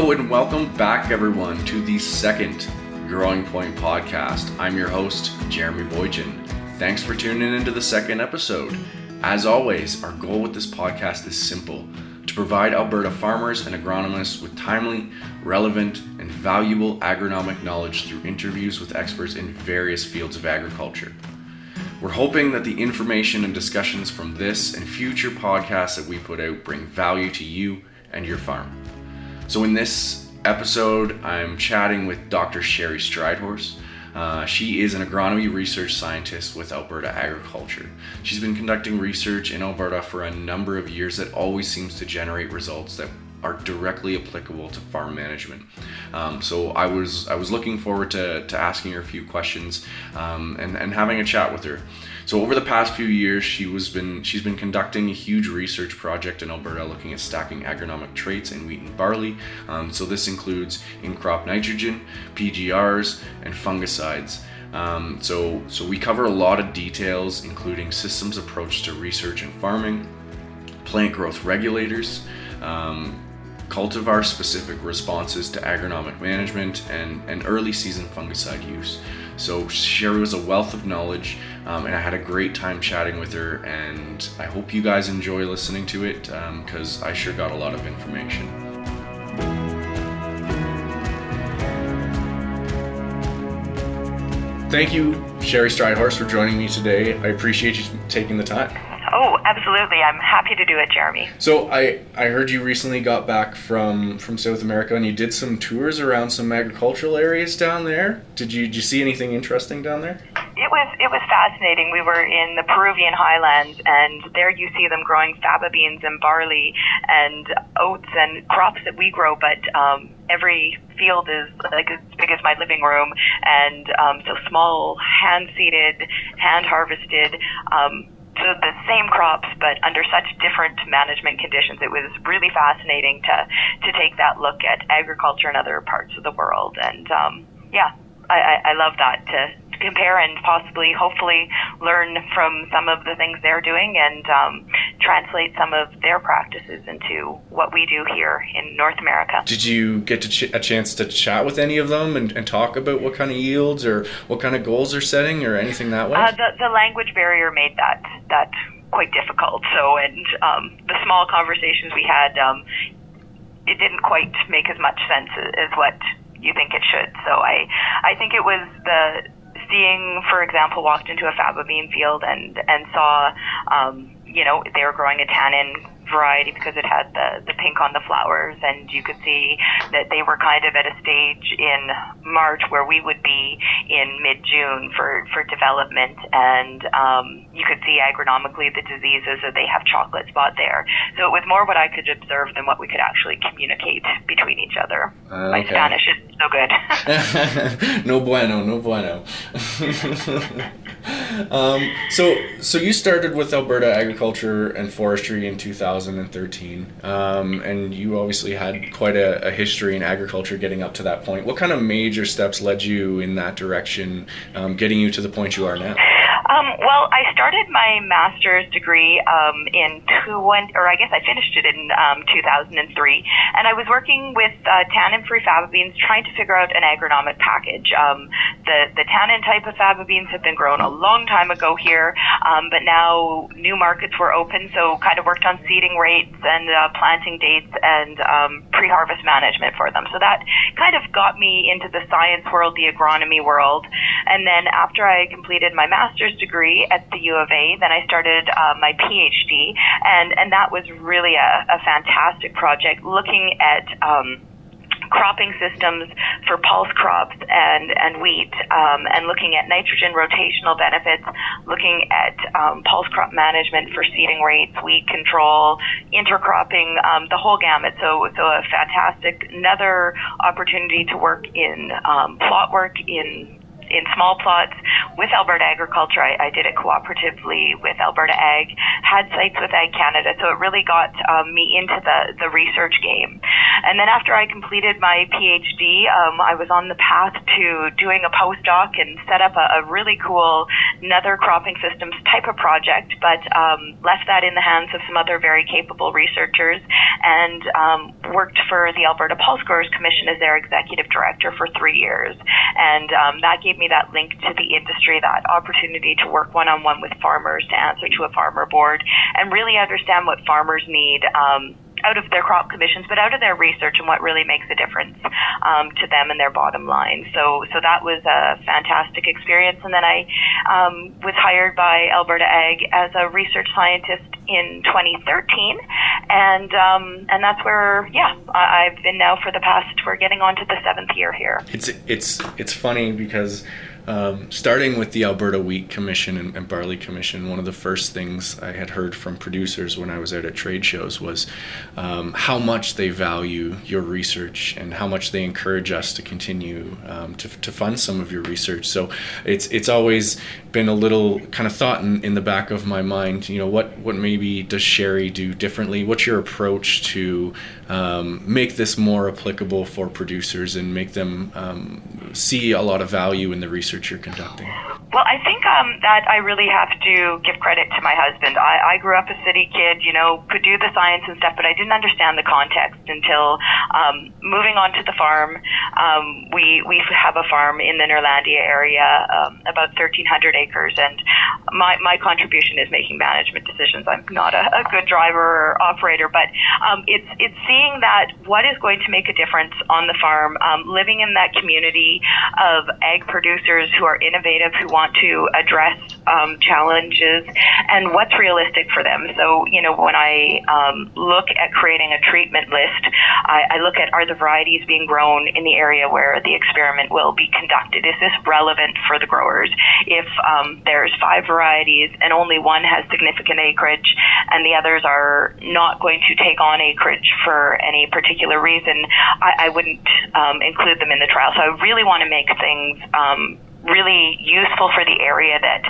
Hello and welcome back, everyone, to the second Growing Point podcast. I'm your host, Jeremy Boychyn. Thanks for tuning into the second episode. As always, our goal with this podcast is simple to provide Alberta farmers and agronomists with timely, relevant, and valuable agronomic knowledge through interviews with experts in various fields of agriculture. We're hoping that the information and discussions from this and future podcasts that we put out bring value to you and your farm. So, in this episode, I'm chatting with Dr. Sheri Strydhorst. Uh, she is an agronomy research scientist with Alberta Agriculture. She's been conducting research in Alberta for a number of years that always seems to generate results that are directly applicable to farm management. Um, so I was I was looking forward to, to asking her a few questions um, and, and having a chat with her. So over the past few years, she was been she's been conducting a huge research project in Alberta looking at stacking agronomic traits in wheat and barley. Um, so this includes in-crop nitrogen, PGRs, and fungicides. Um, so so we cover a lot of details, including systems approach to research and farming, plant growth regulators. Um, cultivar specific responses to agronomic management and, and early season fungicide use. So Sheri was a wealth of knowledge, um, and I had a great time chatting with her. And I hope you guys enjoy listening to it because um, I sure got a lot of information. Thank you, Sheri Strydhorst, for joining me today. I appreciate you taking the time. Oh, absolutely. I'm happy to do it, Jeremy. So I, I heard you recently got back from, from South America and you did some tours around some agricultural areas down there. Did you did you see anything interesting down there? It was it was fascinating. We were in the Peruvian highlands and there you see them growing faba beans and barley and oats and crops that we grow, but um, every field is like as big as my living room, and um, so small, hand seeded, hand harvested. Um, so the same crops, but under such different management conditions. It was really fascinating to to take that look at agriculture in other parts of the world, and um, yeah, I, I, I love that to compare and possibly, hopefully, learn from some of the things they're doing and um, translate some of their practices into what we do here in North America. Did you get ch- a chance to chat with any of them and, and, talk about what kind of yields or what kind of goals they're setting or anything that way? Uh, the, the language barrier made that that quite difficult. So, and um, the small conversations we had, um, it didn't quite make as much sense as what you think it should. So I, I think it was the seeing, for example, walked into a faba bean field and and saw, um, you know, they were growing a tannin variety because it had the, the pink on the flowers and you could see that they were kind of at a stage in March where we would be in mid-June for, for development and um, you could see agronomically the diseases that they have chocolate spot there. So it was more what I could observe than what we could actually communicate between each other. Uh, okay. My Spanish is so good. no bueno, no bueno. um, so, so you started with Alberta Agriculture and Forestry in 2013, um, and you obviously had quite a, a, history in agriculture getting up to that point. What kind of major steps led you in that direction, um, getting you to the point you are now? Um, well, I started my master's degree um, in two, or I guess I finished it in um, 2003, and I was working with uh, tannin-free faba beans, trying to figure out an agronomic package. Um, the the tannin type of faba beans have been grown a long time ago here, um, but now new markets were open, so kind of worked on seeding rates and uh, planting dates and um, pre-harvest management for them. So that kind of got me into the science world, the agronomy world, and then after I completed my master's degree at the U of A. Then I started uh, my PhD, and and that was really a, a fantastic project, looking at. Um, cropping systems for pulse crops and, and wheat, um, and looking at nitrogen rotational benefits, looking at um, pulse crop management for seeding rates, weed control, intercropping, um, the whole gamut. So, so a fantastic, another opportunity to work in um, plot work in in small plots with Alberta Agriculture. I, I did it cooperatively with Alberta Ag, had sites with Ag Canada, so it really got um, me into the, the research game. And then after I completed my PhD, um, I was on the path to doing a postdoc and set up a, a really cool nether cropping systems type of project, but um, left that in the hands of some other very capable researchers and um, worked for the Alberta Pulse Growers Commission as their executive director for three years. And um, that gave me that link to the industry, that opportunity to work one on one with farmers, to answer to a farmer board, and really understand what farmers need. Um, out of their crop commissions, but out of their research and what really makes a difference um, to them and their bottom line. So, so that was a fantastic experience. And then I um, was hired by Alberta Ag as a research scientist in 2013, and um, and that's where yeah I, I've been now for the past. We're getting on to the seventh year here. It's it's it's funny because um, starting with the Alberta Wheat Commission and, and, Barley Commission, one of the first things I had heard from producers when I was out at trade shows was um, how much they value your research and how much they encourage us to continue um, to, to fund some of your research. So it's it's always been a little kind of thought in, in the back of my mind. You know, what what maybe does Sheri do differently? What's your approach to um, make this more applicable for producers and make them um, see a lot of value in the research? you're conducting? Well, I think um, that I really have to give credit to my husband. I, I grew up a city kid, you know, could do the science and stuff, but I didn't understand the context until um, moving on to the farm. Um, we we have a farm in the Neerlandia area, um, about 1,300 and my my contribution is making management decisions. I'm not a, a good driver or operator, but um, it's it's seeing that what is going to make a difference on the farm, um, living in that community of egg producers who are innovative, who want to address um, challenges, and what's realistic for them. So, you know, when I um, look at creating a treatment list, I, I look at are the varieties being grown in the area where the experiment will be conducted? Is this relevant for the growers? If um, there's five varieties and only one has significant acreage and the others are not going to take on acreage for any particular reason, I, I wouldn't um, include them in the trial. So I really want to make things um, really useful for the area that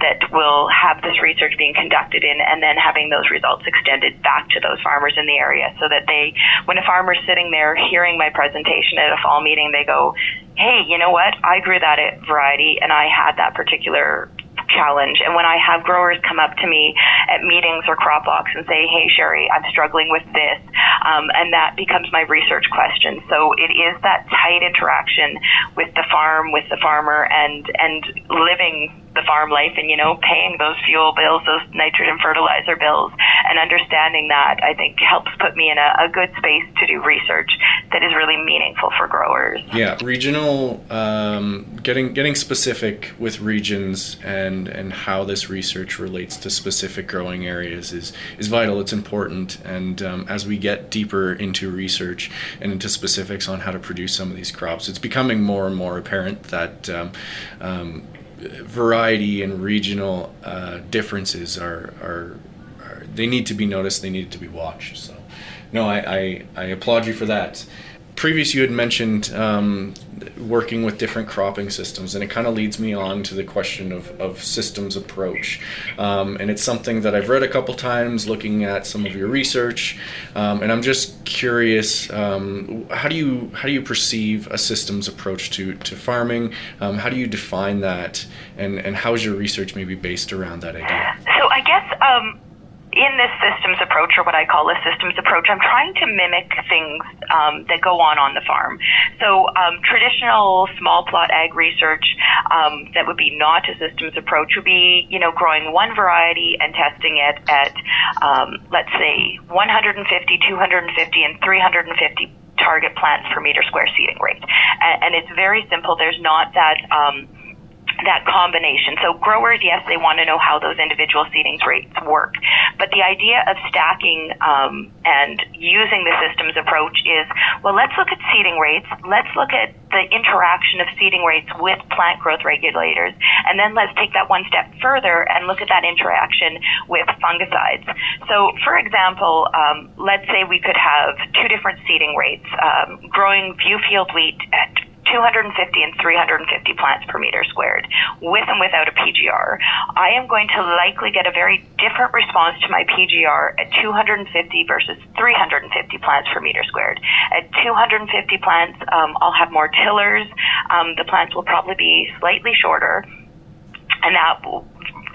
that will have this research being conducted in and then having those results extended back to those farmers in the area so that they when a farmer's sitting there hearing my presentation at a fall meeting they go hey you know what? I grew that variety and i had that particular challenge. And when I have growers come up to me at meetings or crop walks and say, hey, Sheri, I'm struggling with this, um, and that becomes my research question. So it is that tight interaction with the farm, with the farmer, and, and living the farm life and, you know, paying those fuel bills, those nitrogen fertilizer bills, and understanding that, I think helps put me in a, a good space to do research that is really meaningful for growers. Yeah, regional, um, getting getting specific with regions and and how this research relates to specific growing areas is is vital. It's important, and um, as we get deeper into research and into specifics on how to produce some of these crops, it's becoming more and more apparent that um, um variety and regional uh, differences are, are, are, they need to be noticed they need to be watched so. No I, I, I applaud you for that previous you had mentioned um, working with different cropping systems and it kind of leads me on to the question of, of systems approach. Um, and it's something that i've read a couple times looking at some of your research um, and i'm just curious um, how do you how do you perceive a systems approach to, to farming? Um, how do you define that? And, and how is your research maybe based around that idea? So i guess um, in this systems approach, or what I call a systems approach, I'm trying to mimic things um, that go on on the farm. So um, traditional small plot ag research um, that would be not a systems approach would be, you know, growing one variety and testing it at, um, let's say, 150, 250, and 350 target plants per meter square seeding rate. And, and it's very simple. There's not that um, that combination. So growers, yes, they want to know how those individual seedings rates work, but the idea of stacking um, and using the systems approach is, well, let's look at seeding rates. Let's look at the interaction of seeding rates with plant growth regulators, and then let's take that one step further and look at that interaction with fungicides. So, for example, um, let's say we could have two different seeding rates, um, growing Viewfield wheat at 250 and 350 plants per meter squared, with and without a PGR, I am going to likely get a very different response to my PGR at 250 versus 350 plants per meter squared. At 250 plants, um, I'll have more tillers. Um, the plants will probably be slightly shorter and that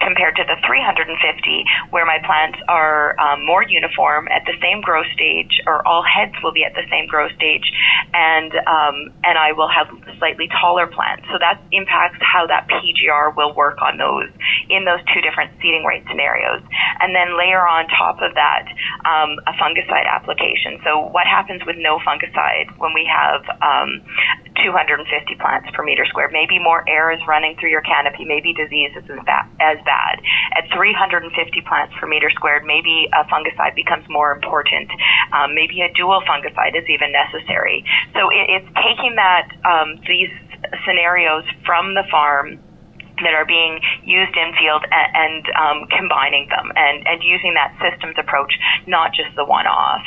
compared to the 350 where my plants are um, more uniform at the same growth stage or all heads will be at the same growth stage and um, and I will have slightly taller plants. So that impacts how that PGR will work on those in those two different seeding rate scenarios. And then layer on top of that um, a fungicide application. So what happens with no fungicide when we have um, 250 plants per meter square maybe more air is running through your canopy maybe disease is as bad, as bad bad. At 350 plants per meter squared, maybe a fungicide becomes more important. Um, maybe a dual fungicide is even necessary. So it, it's taking that um, these scenarios from the farm that are being used in field and, and um, combining them and, and using that systems approach, not just the one off.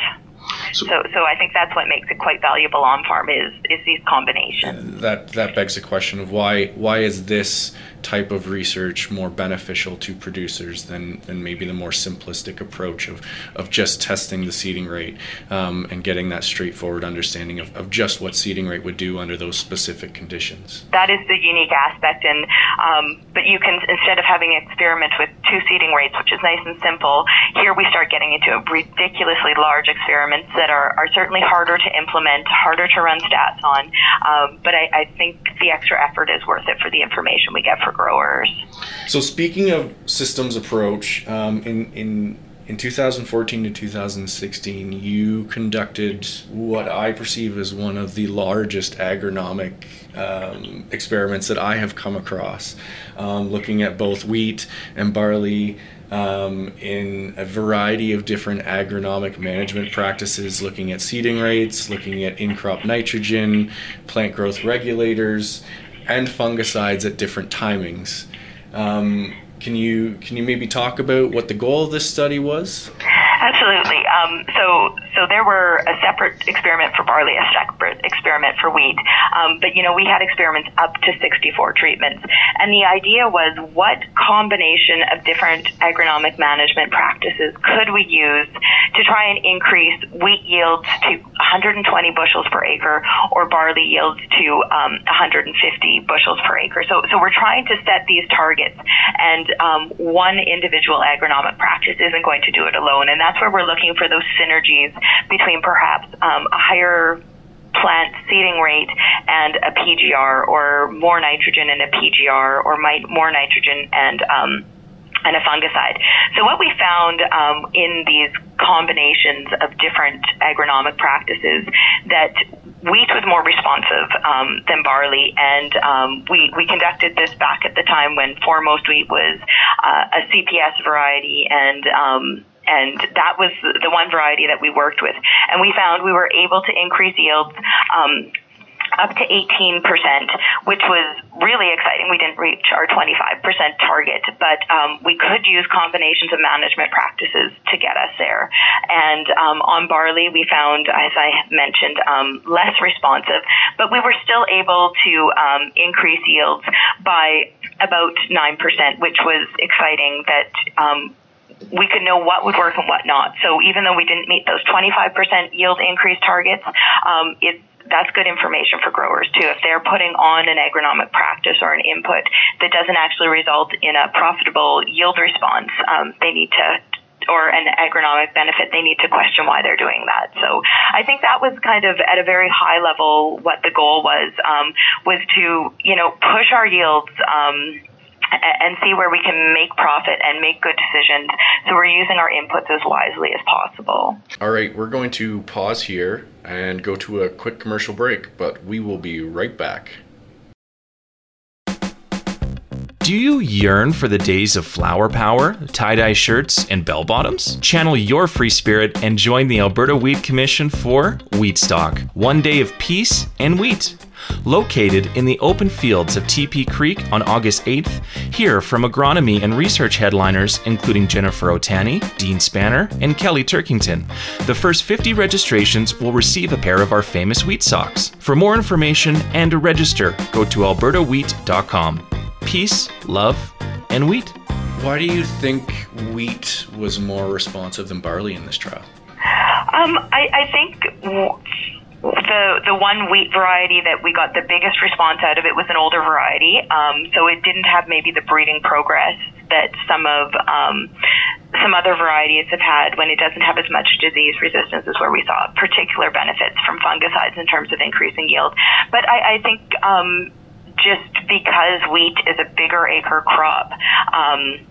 So, so, so, I think that's what makes it quite valuable on farm is is these combinations. That that begs the question of why why is this type of research more beneficial to producers than, than maybe the more simplistic approach of, of just testing the seeding rate um, and getting that straightforward understanding of, of just what seeding rate would do under those specific conditions. That is the unique aspect, and um, but you can instead of having experiments with two seeding rates, which is nice and simple, here we start getting into ridiculously large experiments that are, are certainly harder to implement, harder to run stats on, um, but I, I think the extra effort is worth it for the information we get for growers. So speaking of systems approach, um, in in in 2014 to 2016, you conducted what I perceive as one of the largest agronomic um, experiments that I have come across, um, looking at both wheat and barley um, in a variety of different agronomic management practices, looking at seeding rates, looking at in crop nitrogen, plant growth regulators, and fungicides at different timings. Um, can you can you maybe talk about what the goal of this study was? Absolutely. Um, so, so there were a separate experiment for barley, a separate experiment for wheat. Um, but you know, we had experiments up to 64 treatments, and the idea was what combination of different agronomic management practices could we use to try and increase wheat yields to 120 bushels per acre or barley yields to um, 150 bushels per acre. So, so we're trying to set these targets, and um, one individual agronomic practice isn't going to do it alone, and that's where we're looking for those synergies between perhaps um, a higher plant seeding rate and a PGR, or more nitrogen and a PGR, or more nitrogen and um, and a fungicide. So what we found um, in these combinations of different agronomic practices that wheat was more responsive um, than barley, and um, we we conducted this back at the time when foremost wheat was uh, a CPS variety and. And that was the one variety that we worked with. And we found we were able to increase yields um, up to 18%, which was really exciting. We didn't reach our 25% target, but um, we could use combinations of management practices to get us there. And um, on barley, we found, as I mentioned, um, less responsive, but we were still able to um, increase yields by about 9%, which was exciting that um, we could know what would work and what not. So even though we didn't meet those 25% yield increase targets, um, it that's good information for growers too. If they're putting on an agronomic practice or an input that doesn't actually result in a profitable yield response, um, they need to or an agronomic benefit, they need to question why they're doing that. So I think that was kind of at a very high level what the goal was um, was to you know push our yields. Um, and see where we can make profit and make good decisions. So we're using our inputs as wisely as possible. All right, we're going to pause here and go to a quick commercial break, but we will be right back. Do you yearn for the days of flower power, tie dye shirts, and bell bottoms? Channel your free spirit and join the Alberta Wheat Commission for Wheat Stock, one day of peace and wheat. Located in the open fields of TP Creek on August 8th. Hear from agronomy and research headliners including Jennifer Otani, Dean Spanner, and Kelly Turkington. The first 50 registrations will receive a pair of our famous wheat socks. For more information and to register, go to albertawheat.com. Peace, love, and wheat. Why do you think wheat was more responsive than barley in this trial? Um, I, I think w- the the one wheat variety that we got the biggest response out of it was an older variety. Um, so it didn't have maybe the breeding progress that some of um, some other varieties have had when it doesn't have as much disease resistance is where we saw particular benefits from fungicides in terms of increasing yield. But I, I think um, just because wheat is a bigger acre crop. Um,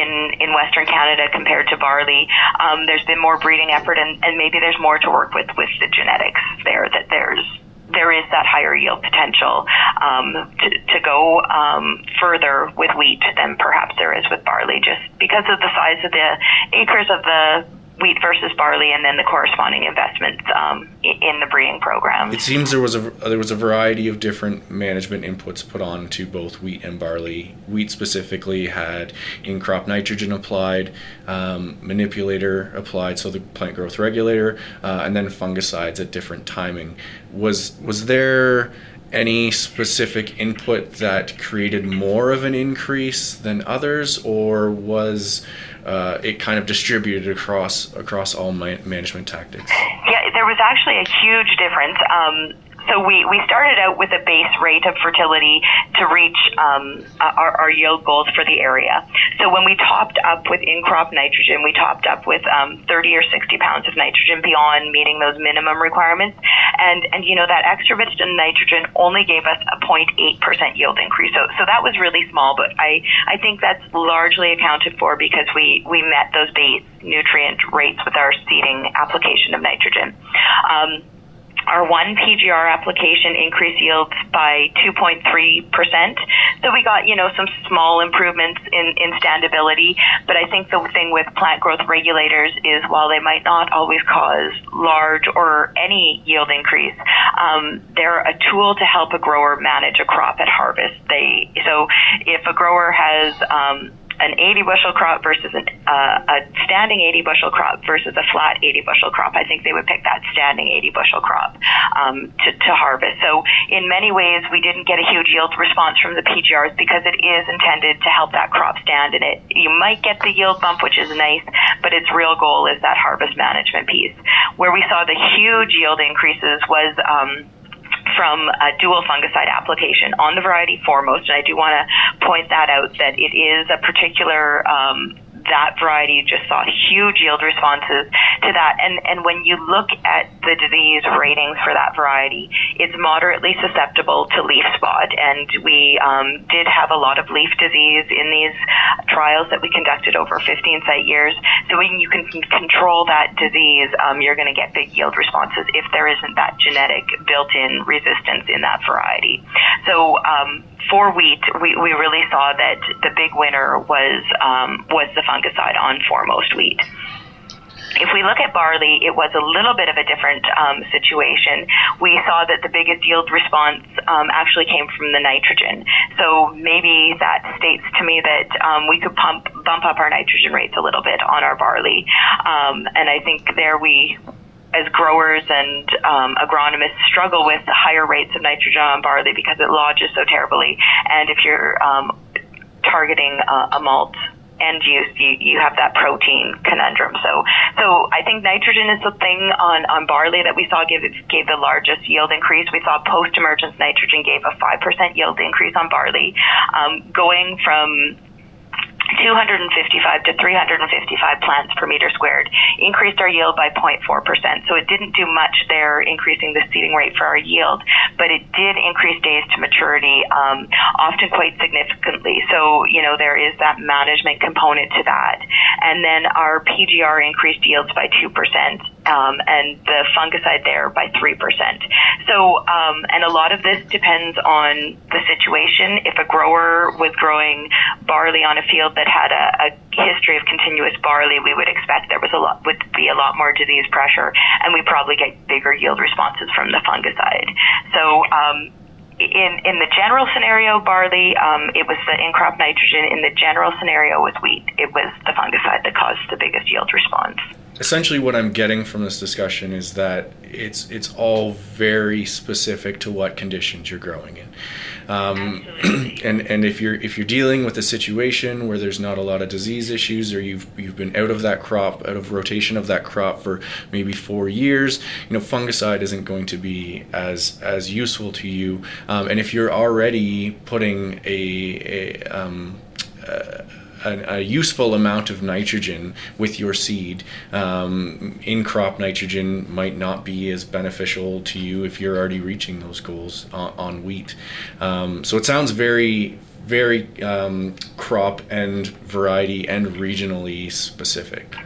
in, in Western Canada compared to barley, um, there's been more breeding effort, and, and maybe there's more to work with with the genetics there. That there's there is that higher yield potential um, to, to go um, further with wheat than perhaps there is with barley, just because of the size of the acres of the wheat versus barley, and then the corresponding investments um, in the breeding program. It seems there was a there was a variety of different management inputs put on to both wheat and barley. Wheat specifically had in crop nitrogen applied, um, manipulator applied, so the plant growth regulator, uh, and then fungicides at different timing. Was was there any specific input that created more of an increase than others, or was uh, it kind of distributed across across all management tactics? Yeah, there was actually a huge difference. Um, so we, we started out with a base rate of fertility to reach um, our, our yield goals for the area. So when we topped up with in-crop nitrogen, we topped up with um, 30 or 60 pounds of nitrogen beyond meeting those minimum requirements. And, and you know, that extra bit of nitrogen only gave us a 0.8% yield increase. So, so that was really small, but I, I think that's largely accounted for because we, we met those base nutrient rates with our seeding application of nitrogen. Um, our one PGR application increased yields by 2.3%. So we got, you know, some small improvements in, in standability. But I think the thing with plant growth regulators is while they might not always cause large or any yield increase, um, they're a tool to help a grower manage a crop at harvest. They, so if a grower has, um, an 80 bushel crop versus an, uh, a standing 80 bushel crop versus a flat 80 bushel crop, I think they would pick that standing 80 bushel crop um, to, to harvest. So in many ways, we didn't get a huge yield response from the PGRs because it is intended to help that crop stand. And it you might get the yield bump, which is nice, but its real goal is that harvest management piece. Where we saw the huge yield increases was um, from a dual fungicide application on the variety foremost. And I do want to point that out that it is a particular um, that variety just saw huge yield responses to that. And, and when you look at the disease ratings for that variety, it's moderately susceptible to leaf spot. And we um, did have a lot of leaf disease in these trials that we conducted over 15 site years. So when you can control that disease, um, you're going to get big yield responses if there isn't that genetic built-in resistance in that variety. So um, for wheat, we, we really saw that the big winner was um, was the fungicide on foremost wheat. If we look at barley, it was a little bit of a different um, situation. We saw that the biggest yield response um, actually came from the nitrogen. So maybe that states to me that um, we could pump bump up our nitrogen rates a little bit on our barley. Um, and I think there we as growers and um, agronomists struggle with higher rates of nitrogen on barley because it lodges so terribly. And if you're um, targeting uh, a malt end use, you, you have that protein conundrum. So, so I think nitrogen is the thing on, on barley that we saw give gave the largest yield increase. We saw post emergence nitrogen gave a five percent yield increase on barley, um, going from 255 to 355 plants per meter squared, increased our yield by 0.4%. So it didn't do much there increasing the seeding rate for our yield, but it did increase days to maturity, um, often quite significantly. So, you know, there is that management component to that. And then our PGR increased yields by 2%. Um, and the fungicide there by 3%. So, um, and a lot of this depends on the situation. If a grower was growing barley on a field that had a, a history of continuous barley, we would expect there was a lot would be a lot more disease pressure, and we probably get bigger yield responses from the fungicide. So. Um, in in the general scenario, barley, um, it was the in crop nitrogen. In the general scenario with wheat, it was the fungicide that caused the biggest yield response essentially what I'm getting from this discussion is that it's it's all very specific to what conditions you're growing in. Um, and and if you're if you're dealing with a situation where there's not a lot of disease issues or you've you've been out of that crop out of rotation of that crop for maybe four years you know fungicide isn't going to be as as useful to you um, and if you're already putting a, a um, uh, a, a, useful amount of nitrogen with your seed. Um, in crop nitrogen might not be as beneficial to you if you're already reaching those goals on, on wheat. Um, so it sounds very, very um, crop and variety and regionally specific.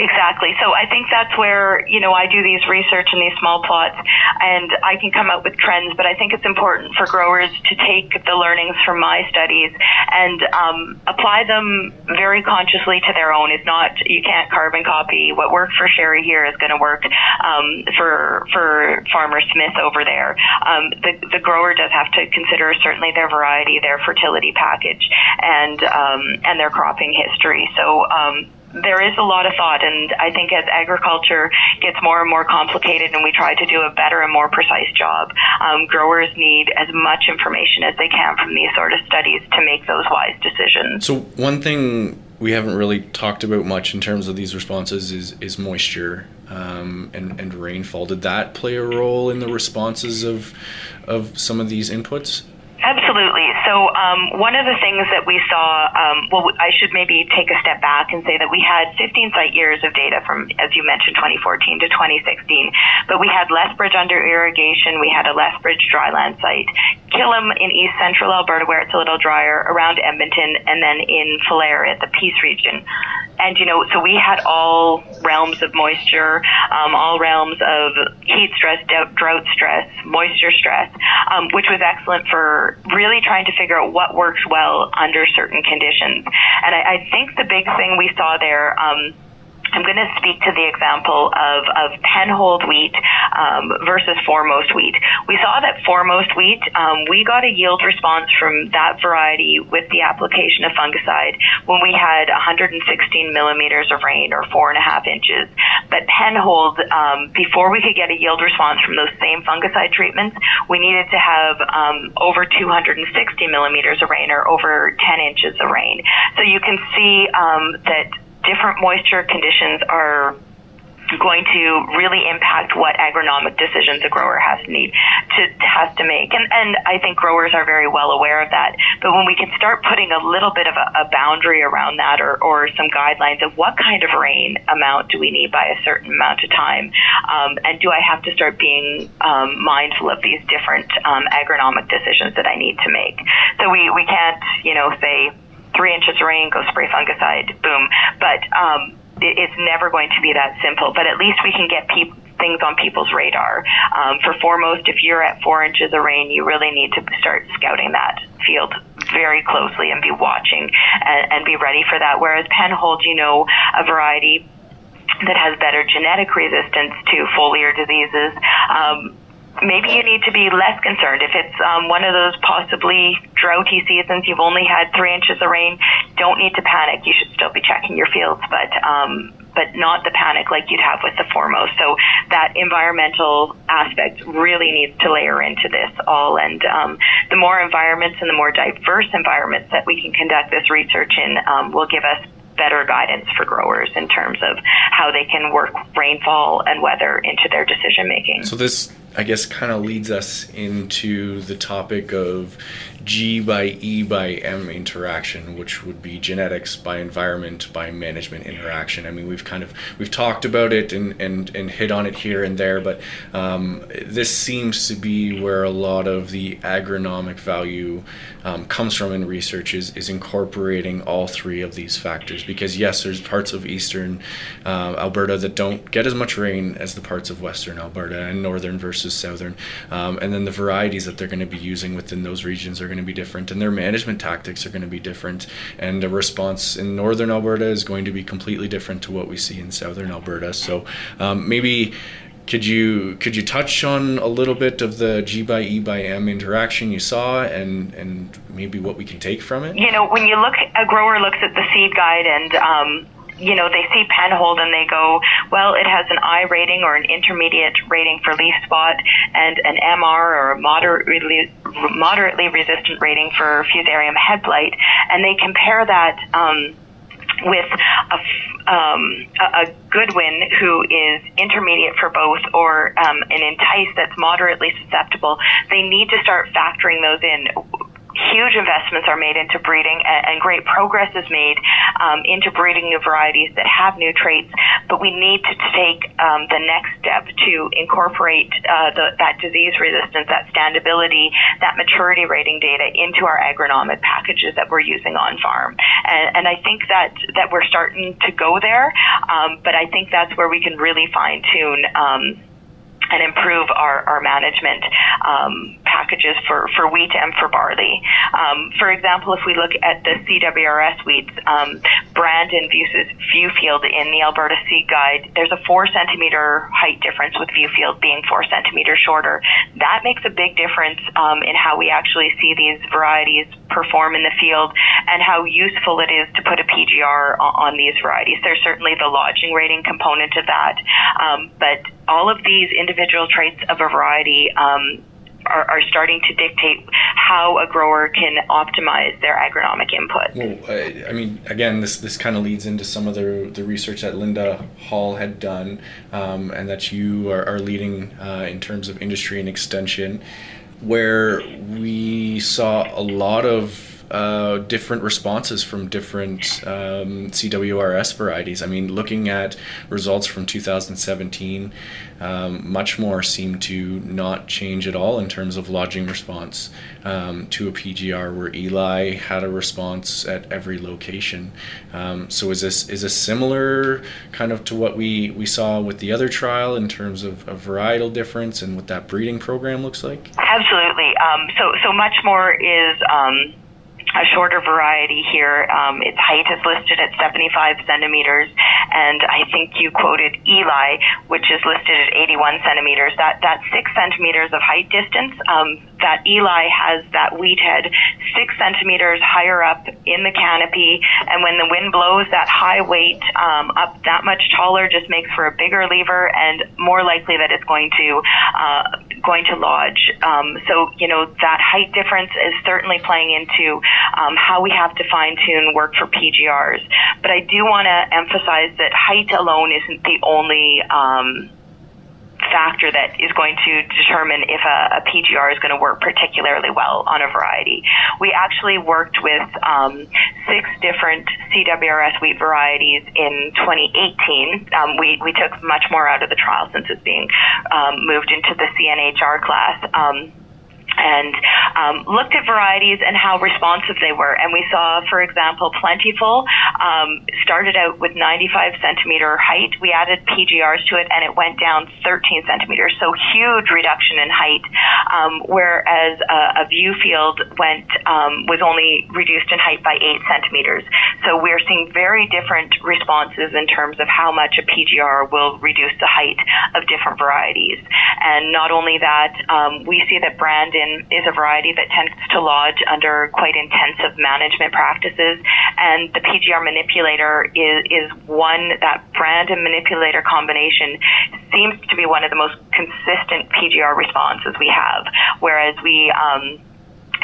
Exactly. So I think that's where, you know, I do these research in these small plots and I can come up with trends, but I think it's important for growers to take the learnings from my studies and um, apply them very consciously to their own. It's not, you can't carbon copy. What worked for Sheri here is going to work um, for, for Farmer Smith over there. Um, the, the grower does have to consider certainly their variety, their fertility package, and, um, and their cropping history. So, um, there is a lot of thought, and I think as agriculture gets more and more complicated and we try to do a better and more precise job, um, growers need as much information as they can from these sort of studies to make those wise decisions. So, one thing we haven't really talked about much in terms of these responses is, is moisture um, and, and rainfall. Did that play a role in the responses of, of some of these inputs? Absolutely. So um, one of the things that we saw, um, well, I should maybe take a step back and say that we had 15 site years of data from, as you mentioned, 2014 to 2016, but we had Lethbridge under irrigation, we had a Lethbridge dryland site, Killam in east central Alberta where it's a little drier, around Edmonton, and then in Falher at the Peace region. And, you know, so we had all realms of moisture, um, all realms of heat stress, drought stress, moisture stress, um, which was excellent for really trying to figure out what works well under certain conditions. And I, I think the big thing we saw there, um, I'm going to speak to the example of, of penhold wheat um, versus foremost wheat. We saw that foremost wheat, um, we got a yield response from that variety with the application of fungicide when we had 116 millimeters of rain or four and a half inches. But penhold, um, before we could get a yield response from those same fungicide treatments, we needed to have um, over 260 millimeters of rain or over 10 inches of rain. So you can see um, that different moisture conditions are going to really impact what agronomic decisions a grower has to need to has to make. And and I think growers are very well aware of that. But when we can start putting a little bit of a, a boundary around that or, or some guidelines of what kind of rain amount do we need by a certain amount of time, um, and do I have to start being um, mindful of these different um, agronomic decisions that I need to make? So we, we can't, you know, say three inches of rain, go spray fungicide, boom. But um, it, it's never going to be that simple. But at least we can get people things on people's radar. Um, for foremost, if you're at four inches of rain, you really need to start scouting that field very closely and be watching and, and be ready for that. Whereas penhold, you know, a variety that has better genetic resistance to foliar diseases. Um, maybe you need to be less concerned. If it's um, one of those possibly droughty seasons, you've only had three inches of rain, don't need to panic. You should still be checking your fields, but um, but not the panic like you'd have with the foremost. So that environmental aspect really needs to layer into this all. And um, the more environments and the more diverse environments that we can conduct this research in um, will give us better guidance for growers in terms of how they can work rainfall and weather into their decision making. So this I guess kind of leads us into the topic of G by E by M interaction, which would be genetics by environment by management interaction. I mean, we've kind of we've talked about it and and, and hit on it here and there, but um, this seems to be where a lot of the agronomic value um, comes from in research is, is incorporating all three of these factors. Because yes, there's parts of eastern uh, Alberta that don't get as much rain as the parts of western Alberta and northern versus southern, um, and then the varieties that they're going to be using within those regions are going to be different, and their management tactics are going to be different, and the response in northern Alberta is going to be completely different to what we see in southern Alberta. So um, maybe could you could you touch on a little bit of the G by E by M interaction you saw and and maybe what we can take from it? You know, when you look, a grower looks at the seed guide and. Um, you know, they see Penhold and they go, well, it has an I rating or an intermediate rating for leaf spot and an MR or a moderately, moderately resistant rating for fusarium head blight. And they compare that, um, with a, um, a, Goodwin who is intermediate for both or um, an Entice that's moderately susceptible, they need to start factoring those in huge investments are made into breeding and, and great progress is made um, into breeding new varieties that have new traits, but we need to take um, the next step to incorporate uh, the, that disease resistance, that standability, that maturity rating data into our agronomic packages that we're using on farm. And, and I think that, that we're starting to go there, um, but I think that's where we can really fine tune um, and improve our, our management um, packages for, for wheat and for barley. Um, for example, if we look at the CWRS wheats, um, Brandon versus Viewfield in the Alberta Seed Guide, there's a four centimeter height difference with Viewfield being four centimeters shorter. That makes a big difference um, in how we actually see these varieties perform in the field and how useful it is to put a PGR on, on these varieties. There's certainly the lodging rating component of that, um, but all of these individual traits of a variety um, are, are, starting to dictate how a grower can optimize their agronomic input. Well, I, mean, again, this this kind of leads into some of the the research that Linda Hall had done, um, and that you are, are leading uh, in terms of industry and extension, where we saw a lot of uh, different responses from different um, CWRS varieties. I mean, looking at results from 2017, um, Muchmore seemed to not change at all in terms of lodging response um, to a PGR, where Eli had a response at every location. Um, so is this is this similar kind of to what we, we saw with the other trial in terms of, a varietal difference and what that breeding program looks like? Absolutely. Um, so so much more is um, a shorter variety here. Um, its height is listed at 75 centimeters, and I think you quoted Eli, which is listed at 81 centimeters. That that six centimeters of height distance. Um, that Eli has that wheat head six centimeters higher up in the canopy, and when the wind blows, that high weight um, up that much taller just makes for a bigger lever and more likely that it's going to uh, going to lodge. Um, so you know that height difference is certainly playing into um, how we have to fine tune work for PGRs. But I do want to emphasize that height alone isn't the only um, factor that is going to determine if a, a PGR is going to work particularly well on a variety. We actually worked with um, six different CWRS wheat varieties in 2018. Um, we, we took Muchmore out of the trial since it's being um, moved into the CNHR class. Um, and um, looked at varieties and how responsive they were. And we saw, for example, Plentiful um, started out with 95 centimeter height. We added PGRs to it, and it went down 13 centimeters. So huge reduction in height. Um, whereas a, a Viewfield went um, was only reduced in height by eight centimeters. So we're seeing very different responses in terms of how much a PGR will reduce the height of different varieties. And not only that, um, we see that Brandon is a variety that tends to lodge under quite intensive management practices, and the PGR manipulator is, is one, that Brandon manipulator combination seems to be one of the most consistent PGR responses we have, whereas we, um,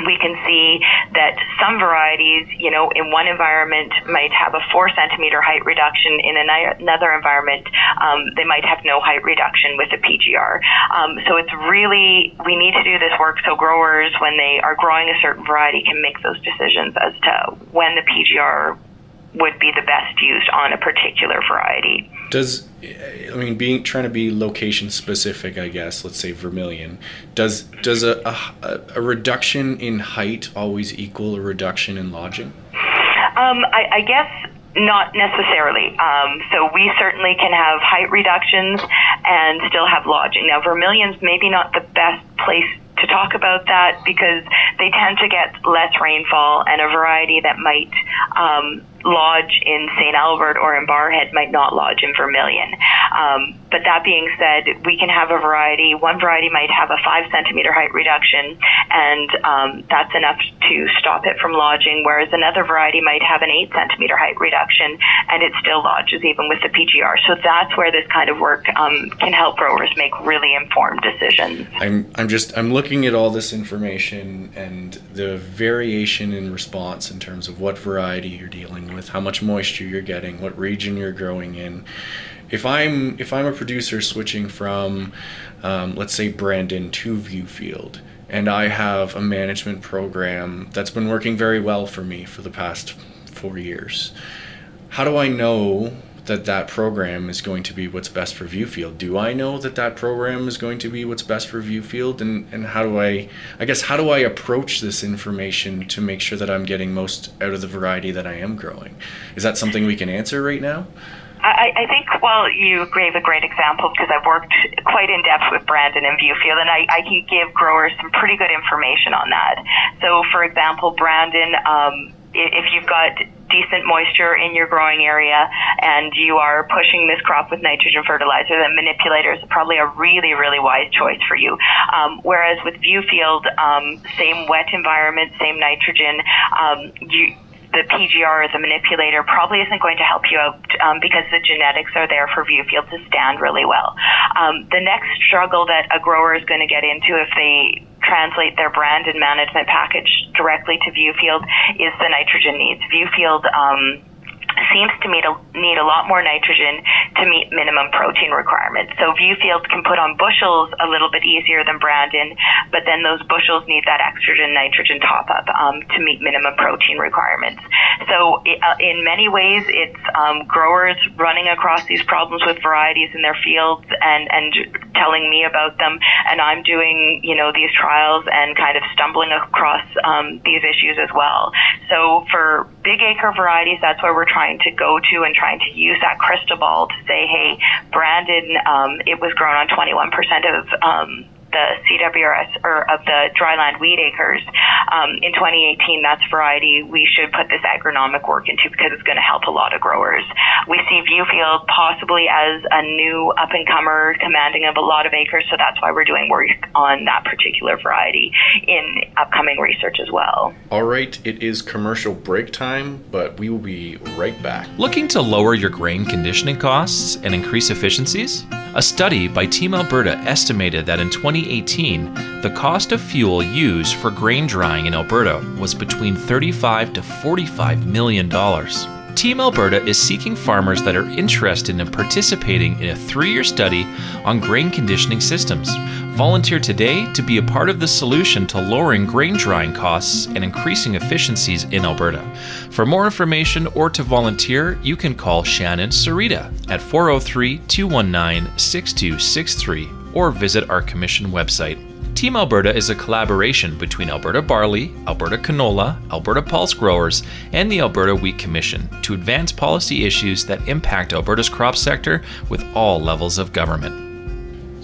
we can see that some varieties, you know, in one environment might have a four centimeter height reduction. In another environment, um, they might have no height reduction with the PGR. Um, so it's really, we need to do this work so growers, when they are growing a certain variety, can make those decisions as to when the PGR would be the best used on a particular variety. Does I mean being trying to be location specific, I guess. Let's say Vermilion. Does does a, a, a reduction in height always equal a reduction in lodging? Um, I, I guess not necessarily. Um, so we certainly can have height reductions and still have lodging. Now, Vermilion's maybe not the best place to talk about that because they tend to get less rainfall and a variety that might um, lodge in St. Albert or in Barrhead might not lodge in Vermilion. Um, but that being said, we can have a variety. One variety might have a five centimeter height reduction, and um, that's enough to stop it from lodging, whereas another variety might have an eight centimeter height reduction, and it still lodges even with the PGR. So that's where this kind of work um, can help growers make really informed decisions. I'm, I'm just I'm looking at all this information and the variation in response in terms of what variety you're dealing with with how much moisture you're getting, what region you're growing in. If I'm if I'm a producer switching from, um, let's say Brandon to Viewfield, and I have a management program that's been working very well for me for the past four years, how do I know that that program is going to be what's best for Viewfield? Do I know that that program is going to be what's best for Viewfield? And, and how do I, I guess, how do I approach this information to make sure that I'm getting most out of the variety that I am growing? Is that something we can answer right now? I, I think, well, you gave a great example because I've worked quite in depth with Brandon and Viewfield, and I, I can give growers some pretty good information on that. So, for example, Brandon, um, if you've got decent moisture in your growing area and you are pushing this crop with nitrogen fertilizer, then manipulator is probably a really, really wise choice for you. Um, whereas with Viewfield, um, same wet environment, same nitrogen, um, you the PGR or the manipulator probably isn't going to help you out um, because the genetics are there for Viewfield to stand really well. Um, the next struggle that a grower is going to get into if they translate their Brandon management package directly to Viewfield is the nitrogen needs. Viewfield um, seems to me to need a lot more nitrogen to meet minimum protein requirements. So Viewfield can put on bushels a little bit easier than Brandon, but then those bushels need that extra nitrogen top up um, to meet minimum protein requirements. So uh, in many ways, it's um, growers running across these problems with varieties in their fields and and telling me about them, and I'm doing you know these trials and kind of stumbling across um, these issues as well. So for big acre varieties, that's where we're trying to go to and trying to use that crystal ball to say, hey, Brandon, um, it was grown on 21% of um, the CWRS or of the dryland wheat acres um, in 2018, that's variety we should put this agronomic work into because it's going to help a lot of growers. We see Viewfield possibly as a new up and comer commanding of a lot of acres, so that's why we're doing work on that particular variety in upcoming research as well. All right, it is commercial break time, but we will be right back. Looking to lower your grain conditioning costs and increase efficiencies? A study by Team Alberta estimated that in 2018, the cost of fuel used for grain drying in Alberta was between 35 to 45 million dollars. Team Alberta is seeking farmers that are interested in participating in a three year study on grain conditioning systems. Volunteer today to be a part of the solution to lowering grain drying costs and increasing efficiencies in Alberta. For more information or to volunteer, you can call Shannon Sarita at 403 219 6263 or visit our commission website Team Alberta is a collaboration between Alberta Barley, Alberta Canola, Alberta Pulse Growers, and the Alberta Wheat Commission to advance policy issues that impact Alberta's crop sector with all levels of government.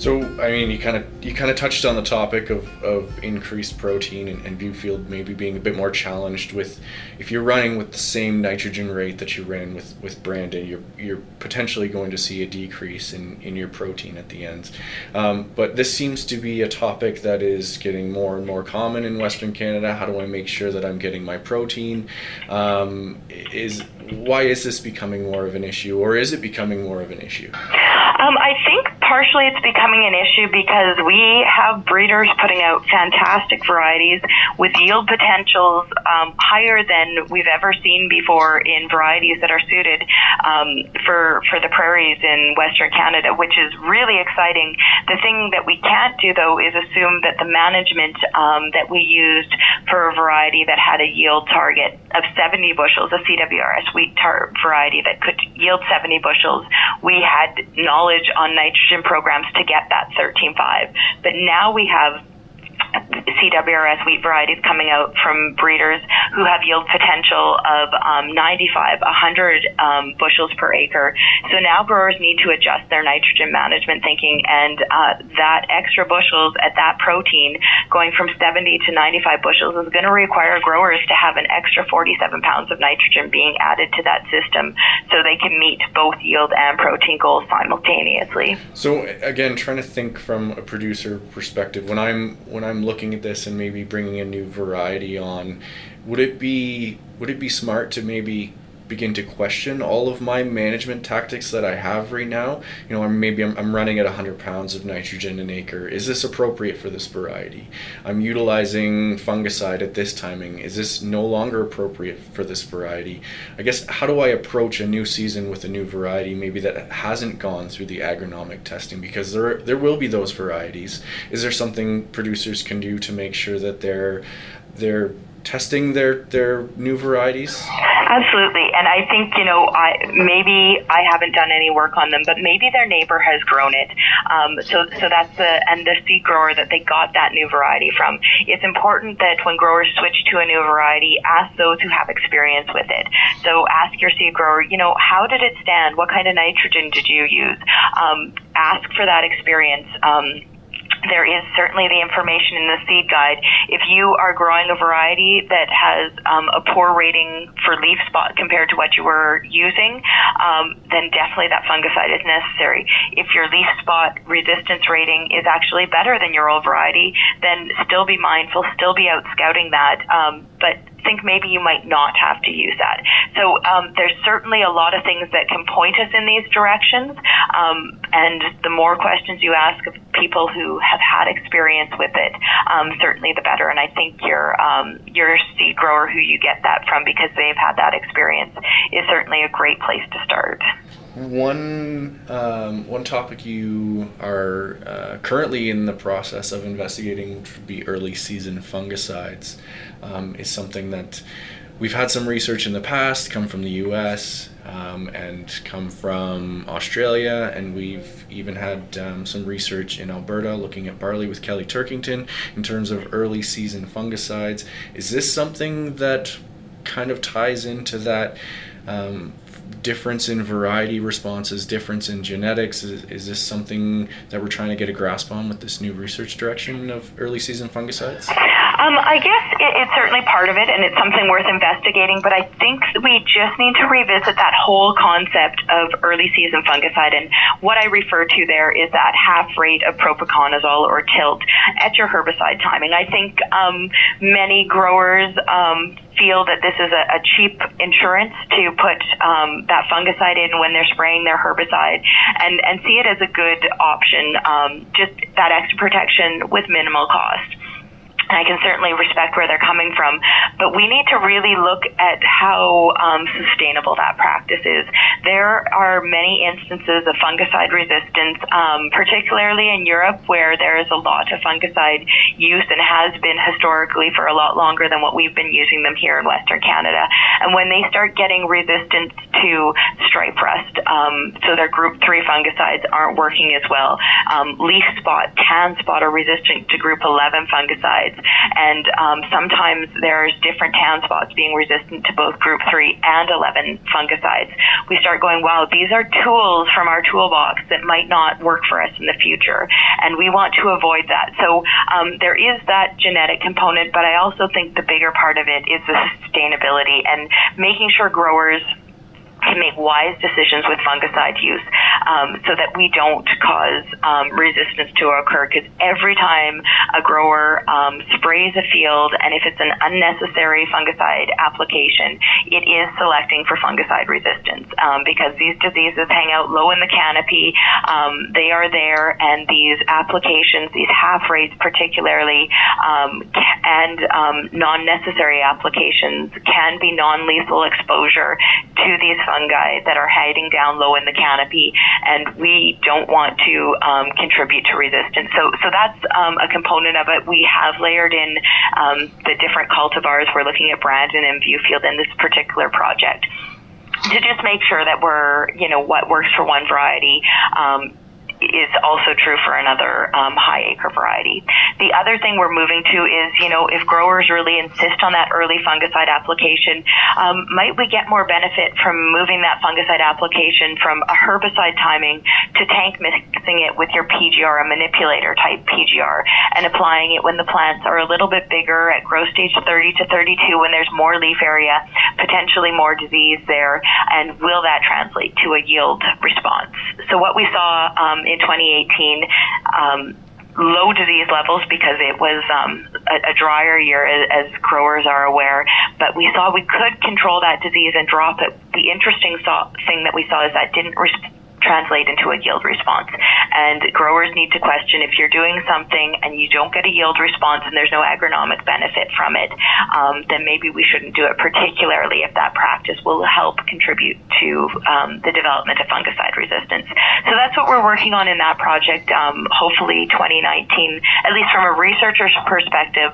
So I mean, you kind of you kind of touched on the topic of, of increased protein and, and Viewfield maybe being a bit more challenged with if you're running with the same nitrogen rate that you ran with, with Brandon, you're you're potentially going to see a decrease in, in your protein at the end. Um, but this seems to be a topic that is getting more and more common in Western Canada. How do I make sure that I'm getting my protein? Um, is why is this becoming more of an issue, or is it becoming more of an issue? Um, I think partially it's becoming an issue because we have breeders putting out fantastic varieties with yield potentials um, higher than we've ever seen before in varieties that are suited um, for for the prairies in Western Canada, which is really exciting. The thing that we can't do though is assume that the management um, that we used for a variety that had a yield target of 70 bushels, a CWRS wheat tar- variety that could yield 70 bushels, we had knowledge on nitrogen programs to get that 13.5. But now we have CWRS wheat varieties coming out from breeders who have yield potential of um, 95, 100 um, bushels per acre. So now growers need to adjust their nitrogen management thinking, and uh, that extra bushels at that protein going from 70 to 95 bushels is going to require growers to have an extra 47 pounds of nitrogen being added to that system so they can meet both yield and protein goals simultaneously. So again, trying to think from a producer perspective, when I'm when I'm looking at this and maybe bringing a new variety on, would it be would it be smart to maybe begin to question all of my management tactics that I have right now. You know, I'm, maybe I'm, I'm running at 100 pounds of nitrogen an acre. Is this appropriate for this variety? I'm utilizing fungicide at this timing. Is this no longer appropriate for this variety? I guess how do I approach a new season with a new variety, maybe that hasn't gone through the agronomic testing? Because there there will be those varieties. Is there something producers can do to make sure that they're they're testing their their new varieties? Absolutely, and I think you know, I maybe I haven't done any work on them, but maybe their neighbor has grown it. Um, so so that's the and the seed grower that they got that new variety from. It's important that when growers switch to a new variety, ask those who have experience with it. So ask your seed grower, you know, how did it stand? What kind of nitrogen did you use? Um, ask for that experience. Um, there is certainly the information in the seed guide. If you are growing a variety that has um, a poor rating for leaf spot compared to what you were using, um, then definitely that fungicide is necessary. If your leaf spot resistance rating is actually better than your old variety, then still be mindful, still be out scouting that. Um, but think maybe you might not have to use that. So um, there's certainly a lot of things that can point us in these directions. Um, and the more questions you ask of people who have had experience with it, um, certainly the better. And I think your um, your seed grower who you get that from because they've had that experience is certainly a great place to start. One um, one topic you are uh, currently in the process of investigating, would be early season fungicides, um, is something that we've had some research in the past come from the U.S. Um, and come from Australia, and we've even had um, some research in Alberta looking at barley with Kelly Turkington in terms of early season fungicides. Is this something that kind of ties into that? Um, difference in variety responses, difference in genetics? Is, is this something that we're trying to get a grasp on with this new research direction of early season fungicides? Um, I guess it, it's certainly part of it, and it's something worth investigating. But I think we just need to revisit that whole concept of early season fungicide. And what I refer to there is that half rate of propiconazole or tilt at your herbicide timing. I think um, many growers um, feel that this is a, a cheap insurance to put um, that fungicide in when they're spraying their herbicide and, and see it as a good option, um, just that extra protection with minimal cost. And I can certainly respect where they're coming from, but we need to really look at how um, sustainable that practice is. There are many instances of fungicide resistance, um, particularly in Europe, where there is a lot of fungicide use and has been historically for a lot longer than what we've been using them here in Western Canada. And when they start getting resistant to stripe rust, um, so their group three fungicides aren't working as well. Um, leaf spot, tan spot are resistant to group 11 fungicides and um, sometimes there's different tan spots being resistant to both group 3 and 11 fungicides. We start going, wow, these are tools from our toolbox that might not work for us in the future, and we want to avoid that. So um, there is that genetic component, but I also think the bigger part of it is the sustainability and making sure growers can make wise decisions with fungicide use. um, so that we don't cause um, resistance to occur. Because every time a grower um, sprays a field, and if it's an unnecessary fungicide application, it is selecting for fungicide resistance um, because these diseases hang out low in the canopy. Um, they are there, and these applications, these half rates particularly, um, and um, non-necessary applications can be non-lethal exposure to these fungi that are hiding down low in the canopy, and we don't want to um, contribute to resistance. So, so that's um, a component of it. We have layered in um, the different cultivars. We're looking at Brandon and Viewfield in this particular project to just make sure that we're, you know, what works for one variety um, is also true for another um, high acre variety. The other thing we're moving to is, you know, if growers really insist on that early fungicide application, um, might we get more benefit from moving that fungicide application from a herbicide timing to tank mixing it with your PGR, a manipulator type PGR, and applying it when the plants are a little bit bigger at growth stage 30 to 32 when there's more leaf area, potentially more disease there, and will that translate to a yield response? So what we saw um, in 2018. Um, low disease levels because it was um, a, a, drier year, as, as, growers are aware. But we saw we could control that disease and drop it. The interesting saw, thing that we saw is that didn't res- translate into a yield response. And growers need to question if you're doing something and you don't get a yield response and there's no agronomic benefit from it, um, then maybe we shouldn't do it, particularly if that practice will help contribute to um, the development of fungicide resistance. So that's what we're working on in that project. Um, hopefully, 2019, at least from a researcher's perspective,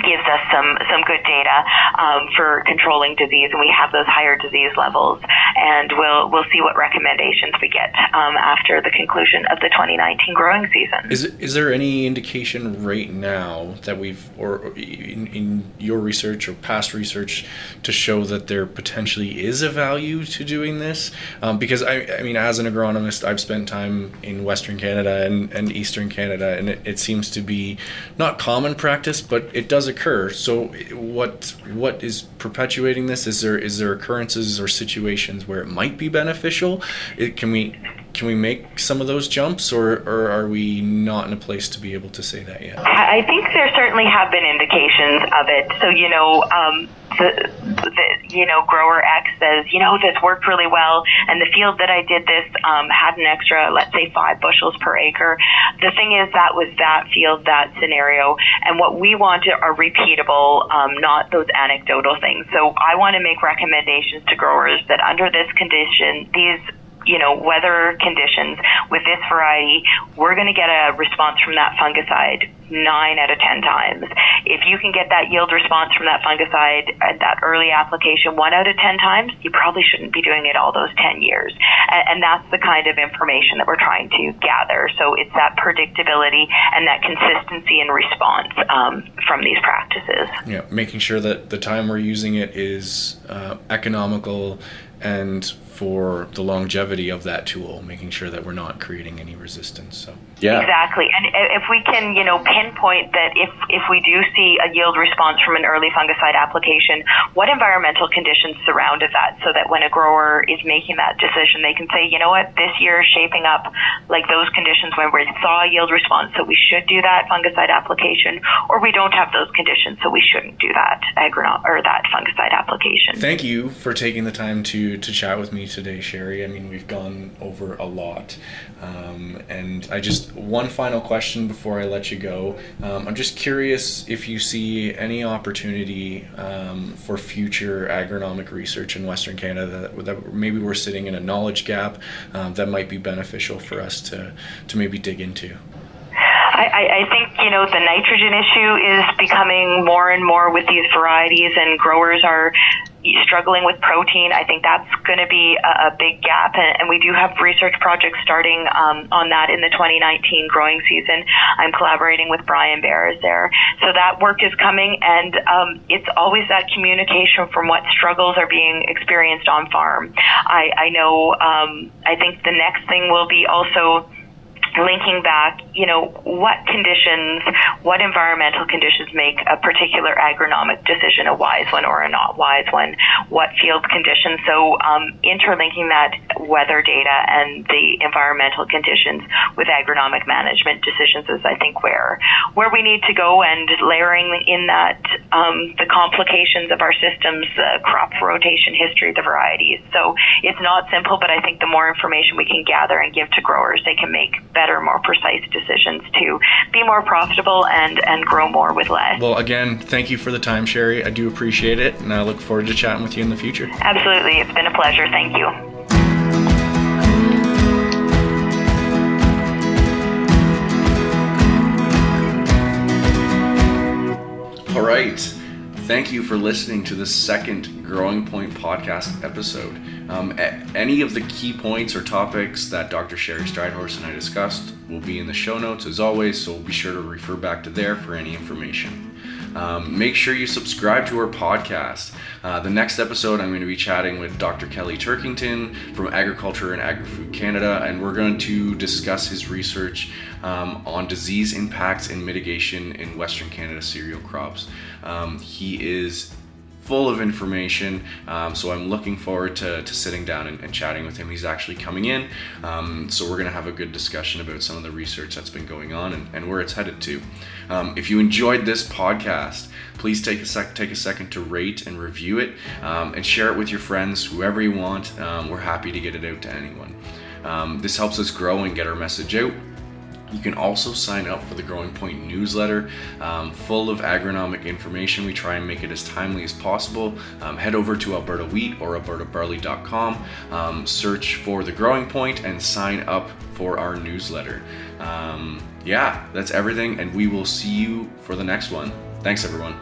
gives us some some good data um, for controlling disease, and we have those higher disease levels. And we'll we'll see what recommendations we get um, after the conclusion of the 2019 growing season. Is is there any indication right now that we've or in, in your research or past research to show that there potentially is a value to doing this? Um, because I I mean, as an agronomist, I've spent time in Western Canada and, and Eastern Canada, and it, it seems to be not common practice, but it does does occur. So what what is perpetuating this? Is there is there occurrences or situations where it might be beneficial? It, can we can we make some of those jumps, or, or are we not in a place to be able to say that yet? I think there certainly have been indications of it. So you know. Um, the, the, you know, grower X says, you know, this worked really well, and the field that I did this um, had an extra, let's say, five bushels per acre. The thing is, that was that field, that scenario, and what we want are repeatable, um, not those anecdotal things. So I want to make recommendations to growers that under this condition, these you know, weather conditions with this variety, we're going to get a response from that fungicide nine out of ten times. If you can get that yield response from that fungicide at that early application one out of ten times, you probably shouldn't be doing it all those ten years. And, and that's the kind of information that we're trying to gather. So it's that predictability and that consistency in response um, from these practices. Yeah, making sure that the time we're using it is uh, economical and for the longevity of that tool, making sure that we're not creating any resistance. So yeah, exactly. And if we can, you know, pinpoint that if if we do see a yield response from an early fungicide application, what environmental conditions surrounded that, so that when a grower is making that decision, they can say, you know what, this year is shaping up like those conditions when we saw a yield response, so we should do that fungicide application, or we don't have those conditions, so we shouldn't do that agronom or that fungicide application. Thank you for taking the time to to chat with me today, Sheri. I mean, we've gone over a lot. Um, and I just, one final question before I let you go. Um, I'm just curious if you see any opportunity um, for future agronomic research in Western Canada that, that maybe we're sitting in a knowledge gap um, that might be beneficial for us to, to maybe dig into. I, I think you know the nitrogen issue is becoming more and more with these varieties, and growers are struggling with protein, I think that's going to be a, a big gap. And, and, we do have research projects starting um, on that in the 2019 growing season. I'm collaborating with Brian Beres there. So that work is coming, and um, it's always that communication from what struggles are being experienced on farm. I, I know, um, I think the next thing will be also linking back you know, what conditions, what environmental conditions make a particular agronomic decision a wise one or a not wise one, what field conditions. So um, interlinking that weather data and the environmental conditions with agronomic management decisions is, I think, where where we need to go, and layering in that um, the complications of our systems, the crop rotation history, the varieties. So it's not simple, but I think the more information we can gather and give to growers, they can make better, more precise decisions to be more profitable and, and grow more with less. Well, again, thank you for the time, Sheri. I do appreciate it, and I look forward to chatting with you in the future. Absolutely. It's been a pleasure. Thank you. All right. Thank you for listening to the second Growing Point podcast episode. Um, any of the key points or topics that Dr. Sheri Strydhorst and I discussed will be in the show notes as always, so be sure to refer back to there for any information. Um, make sure you subscribe to our podcast. Uh, the next episode, I'm going to be chatting with Dr. Kelly Turkington from Agriculture and Agri-Food Canada, and we're going to discuss his research um, on disease impacts and mitigation in Western Canada cereal crops. Um, he is full of information. Um, so I'm looking forward to, to sitting down and, and, chatting with him. He's actually coming in. Um, so we're going to have a good discussion about some of the research that's been going on and, and where it's headed to. Um, if you enjoyed this podcast, please take a sec take a second to rate and review it um, and share it with your friends, whoever you want. Um, we're happy to get it out to anyone. Um, this helps us grow and get our message out. You can also sign up for the Growing Point newsletter, um, full of agronomic information. We try and make it as timely as possible. Um, head over to Alberta Wheat or albertabarley.com, um, search for the Growing Point, and sign up for our newsletter. Um, yeah, that's everything, and we will see you for the next one. Thanks, everyone.